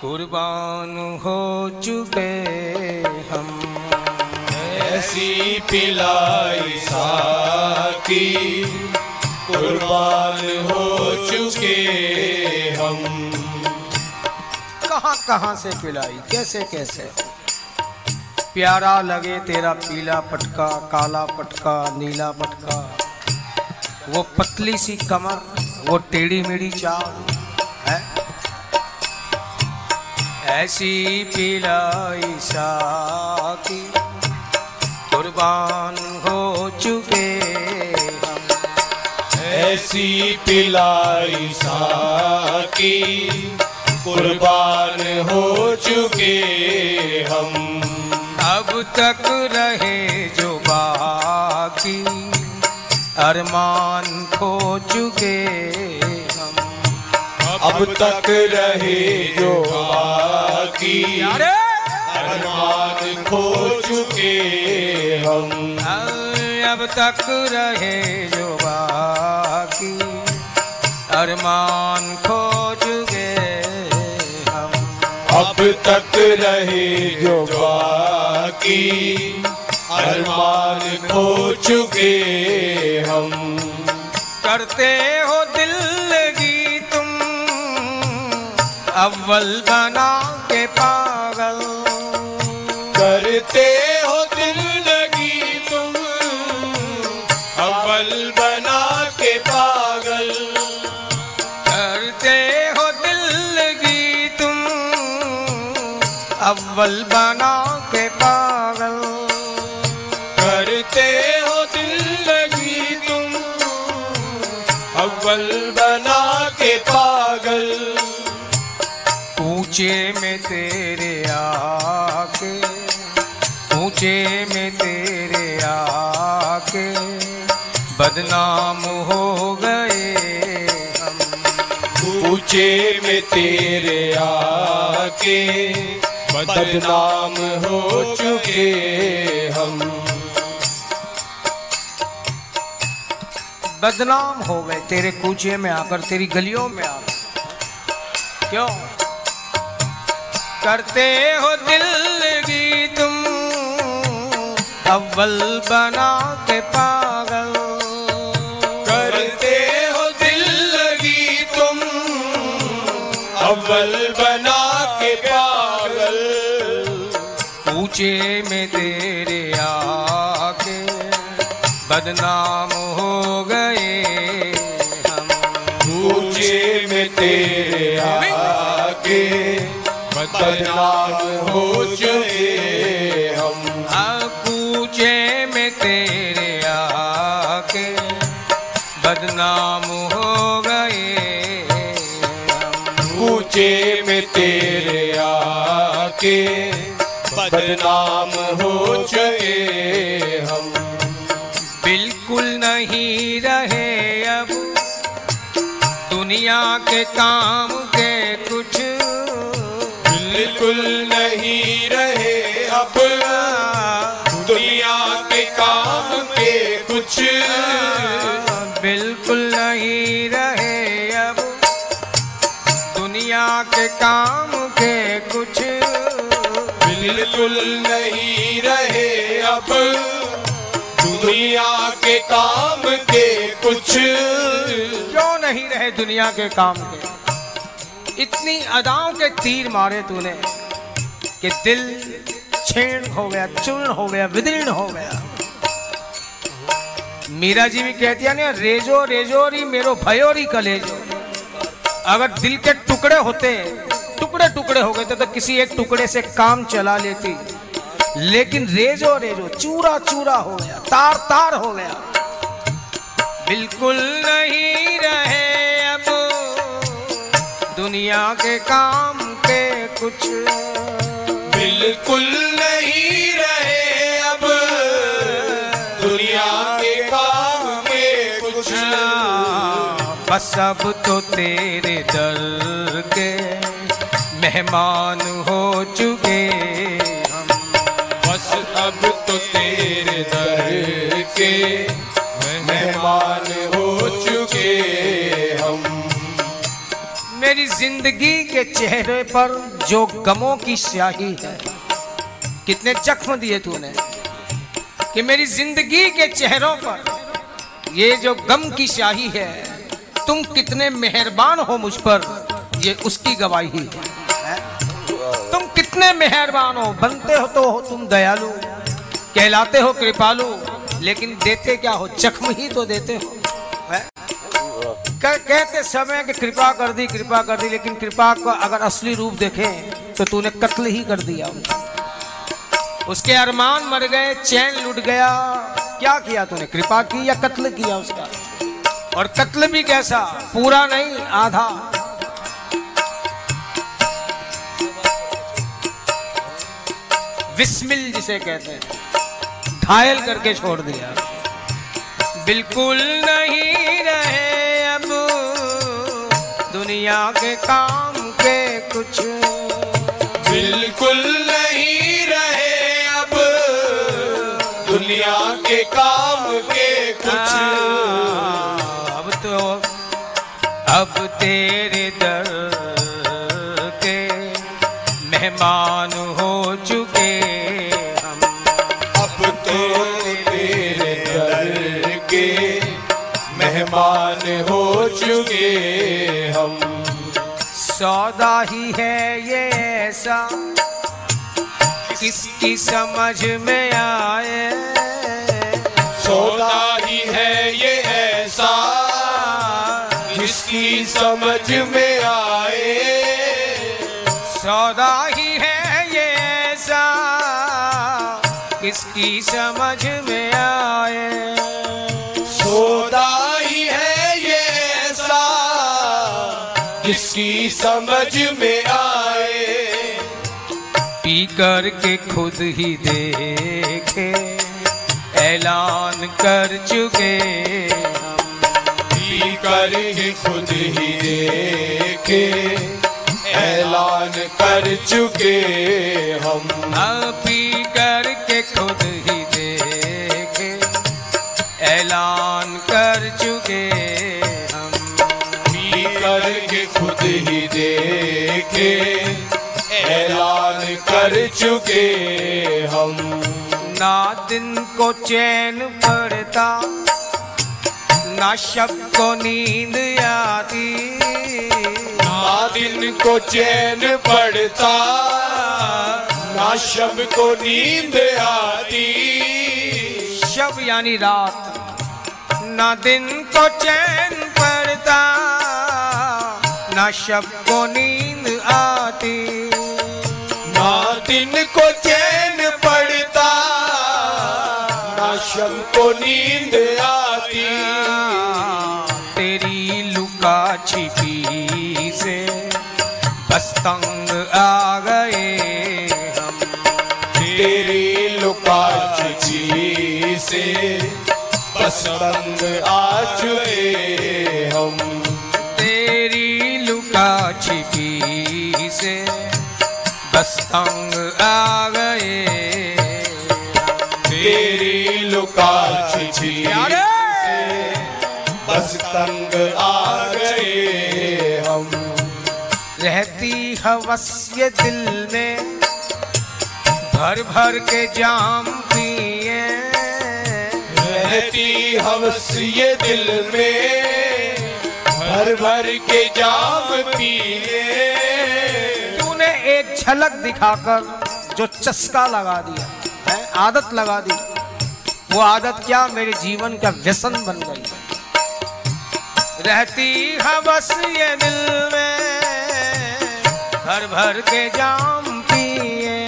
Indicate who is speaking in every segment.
Speaker 1: कुर्बान हो चुके हम।
Speaker 2: ऐसी पिलाई साकी कुर्बान हो चुके हम।
Speaker 1: कहाँ कहाँ से पिलाई? कैसे कैसे? प्यारा लगे तेरा पीला पटका काला पटका नीला पटका। वो पतली सी कमर वो टेढ़ी मेढ़ी चाल है? ऐसी पिलाई साकी कुर्बान हो चुके हम।
Speaker 2: ऐसी पिलाई साकी कुर्बान हो चुके हम।
Speaker 1: अब तक रहे अरमान खो चुके हम।
Speaker 2: अब तक रहे जो बाकी अरमान खो चुके हम।
Speaker 1: अब तक रहे जो बाकी अरमान खो चुके हम।
Speaker 2: अब तक रहे जो बाकी अरमान खो चुके हम।
Speaker 1: करते हो दिल लगी तुम अव्वल बना के पागल।
Speaker 2: करते हो दिल लगी तुम अव्वल बना के पागल।
Speaker 1: करते हो दिल लगी तुम अव्वल बना आके बदनाम हो गए हम।
Speaker 2: ऊँचे में तेरे आके बदनाम हो चुके हम।
Speaker 1: बदनाम हो गए तेरे कूचे में आकर तेरी गलियों में आकर। क्यों? करते हो दिल लगी तुम अव्वल बना के पागल।
Speaker 2: करते हो दिल लगी तुम। अव्वल बना के पागल।
Speaker 1: ऊँचे में तेरे आके बदनाम हो गए हम।
Speaker 2: ऊँचे में तेरे आके बदनाम
Speaker 1: ऊँचे में तेरे आके। बदनाम हो
Speaker 2: चुके हम।
Speaker 1: बिल्कुल नहीं रहे अब। दुनिया के काम के कुछ।
Speaker 2: बिल्कुल नहीं रहे अब। दुनिया के काम के कुछ।
Speaker 1: काम के कुछ।
Speaker 2: बिल्कुल नहीं रहे अब। दुनिया के काम के कुछ।
Speaker 1: क्यों नहीं रहे दुनिया के काम के? इतनी अदाओं के तीर मारे तूने कि दिल छेड़ हो गया चूर्ण हो गया विदीर्ण हो गया। मीरा जी भी कहती है ना रेजो रेजोरी मेरो भयोरी कलेजो। अगर दिल के टुकड़े होते, टुकड़े टुकड़े हो गए थे तो किसी एक टुकड़े से काम चला लेती। लेकिन रेजो रेजो, चूरा चूरा हो गया, तार तार हो गया। बिल्कुल नहीं रहे अब, दुनिया के काम के कुछ।
Speaker 2: बिल्कुल
Speaker 1: बस अब तो तेरे दर के मेहमान हो चुके हम।
Speaker 2: बस अब तो तेरे दर के मेहमान हो चुके हम।
Speaker 1: मेरी ज़िंदगी के चेहरे पर जो गमों की स्याही है, कितने जख्म दिए तूने कि मेरी ज़िंदगी के चेहरों पर ये जो गम की स्याही है तुम कितने मेहरबान हो मुझ पर? ये उसकी गवाही है। तुम कितने मेहरबान हो? बनते हो तो हो तुम दयालु। कहलाते हो कृपालु लेकिन देते क्या हो? जख्म ही तो देते हो। कह, कहते समय कि कृपा कर दी कृपा कर दी लेकिन कृपा का अगर असली रूप देखें तो तूने कत्ल ही कर दिया। उसके अरमान मर गए चैन लुट गया। क्या किया तूने? कृपा की या कत्ल किया उसका? और कत्ल भी कैसा? पूरा नहीं, आधा। विस्मिल जिसे कहते हैं। घायल करके छोड़ दिया। बिल्कुल नहीं रहे अब। दुनिया के काम के कुछ।
Speaker 2: बिल्कुल नहीं रहे अब। दुनिया के काम
Speaker 1: अब तेरे दर के मेहमान हो चुके हम।
Speaker 2: अब तो तेरे दर के मेहमान हो चुके हम।
Speaker 1: सौदा ही है ये ऐसा किसकी समझ में आए? किसकी समझ में आए।
Speaker 2: सौदा ही है ये ऐसा जिसकी समझ में आए।
Speaker 1: पी कर के खुद ही देखे ऐलान कर चुके
Speaker 2: पी कर ही खुद ही देखे ऐलान कर चुके हम।
Speaker 1: पी ना दिन को चैन पड़ता ना शब को नींद आती।
Speaker 2: ना दिन को चैन पड़ता ना शब को नींद आती।
Speaker 1: शब यानी रात ना दिन को चैन पड़ता ना शब को नींद आती।
Speaker 2: ना दिन को चैन शब को नींद आती।
Speaker 1: तेरी लुका छिपी से बस तंग आ गए हम।
Speaker 2: तेरी लुका छिपी से बस बंद आ चुके हम।
Speaker 1: तेरी लुका छिपी से बस तंग आ गए
Speaker 2: लुका बस तंग आ गए हम।
Speaker 1: रहती हवस ये दिल में भर भर के जाम पिए।
Speaker 2: रहती हवस ये दिल में भर भर के जाम पीने।
Speaker 1: तूने एक झलक दिखाकर जो चस्का लगा दिया है आदत लगा दी वो आदत क्या? मेरे जीवन का व्यसन बन गई। रहती हवस ये दिल में भर भर के जाम पिए।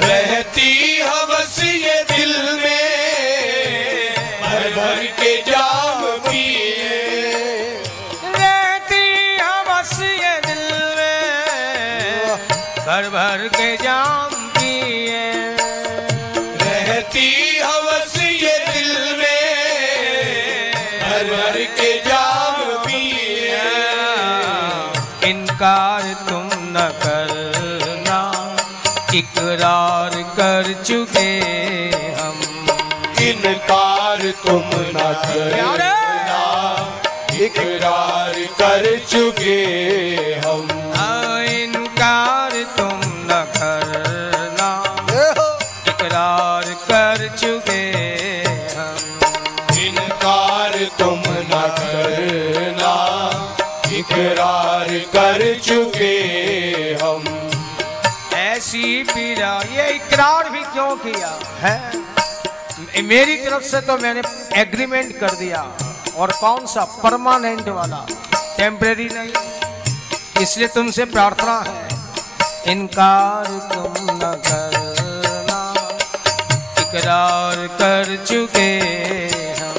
Speaker 2: रहती हवस ये दिल में भर भर के जाम पिए।
Speaker 1: रहती हवस ये दिल में भर भर के जाम पिए।
Speaker 2: रहती हवस ये दिल में। भर भर के जाम पिए।
Speaker 1: इनकार तुम न करना इकरार कर चुके हम।
Speaker 2: इनकार तुम न करना इकरार कर चुके हम।
Speaker 1: हाँ, इनकार तुम न करना चुके हम।
Speaker 2: इनकार तुम न करना इकरार कर चुके हम।
Speaker 1: ऐसी पीड़ा ये इकरार भी क्यों किया है? मेरी तरफ़ से तो मैंने एग्रीमेंट कर दिया और कौन सा? परमानेंट वाला। टेम्परेरी नहीं। इसलिए तुमसे प्रार्थना है। इनकार इकरार कर चुके हम।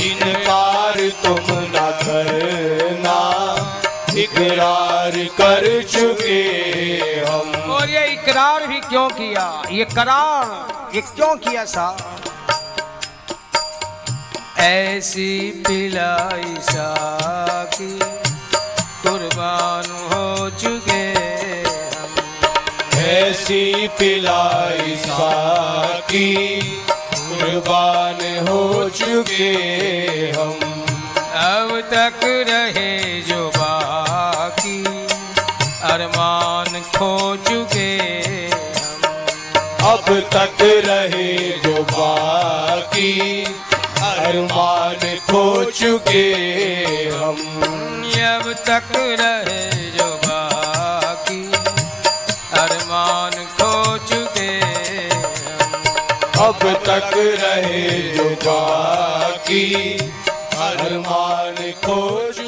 Speaker 2: इनकार तुम न करना इकरार कर चुके हम।
Speaker 1: और ये इकरार भी क्यों किया? ये करार ये क्यों किया साहब? ऐसी पिलाई साकी कुर्बान हो चुके हम
Speaker 2: पिलाई साकी कुर्बान हो चुके हम।
Speaker 1: अब तक रहे जो बाकी, अरमान खो चुके हम।
Speaker 2: अब तक रहे जो बाकी, अरमान खो चुके हम।
Speaker 1: अब तक रहे जो
Speaker 2: अब तक रहे जो बाकी अरमान खो चुके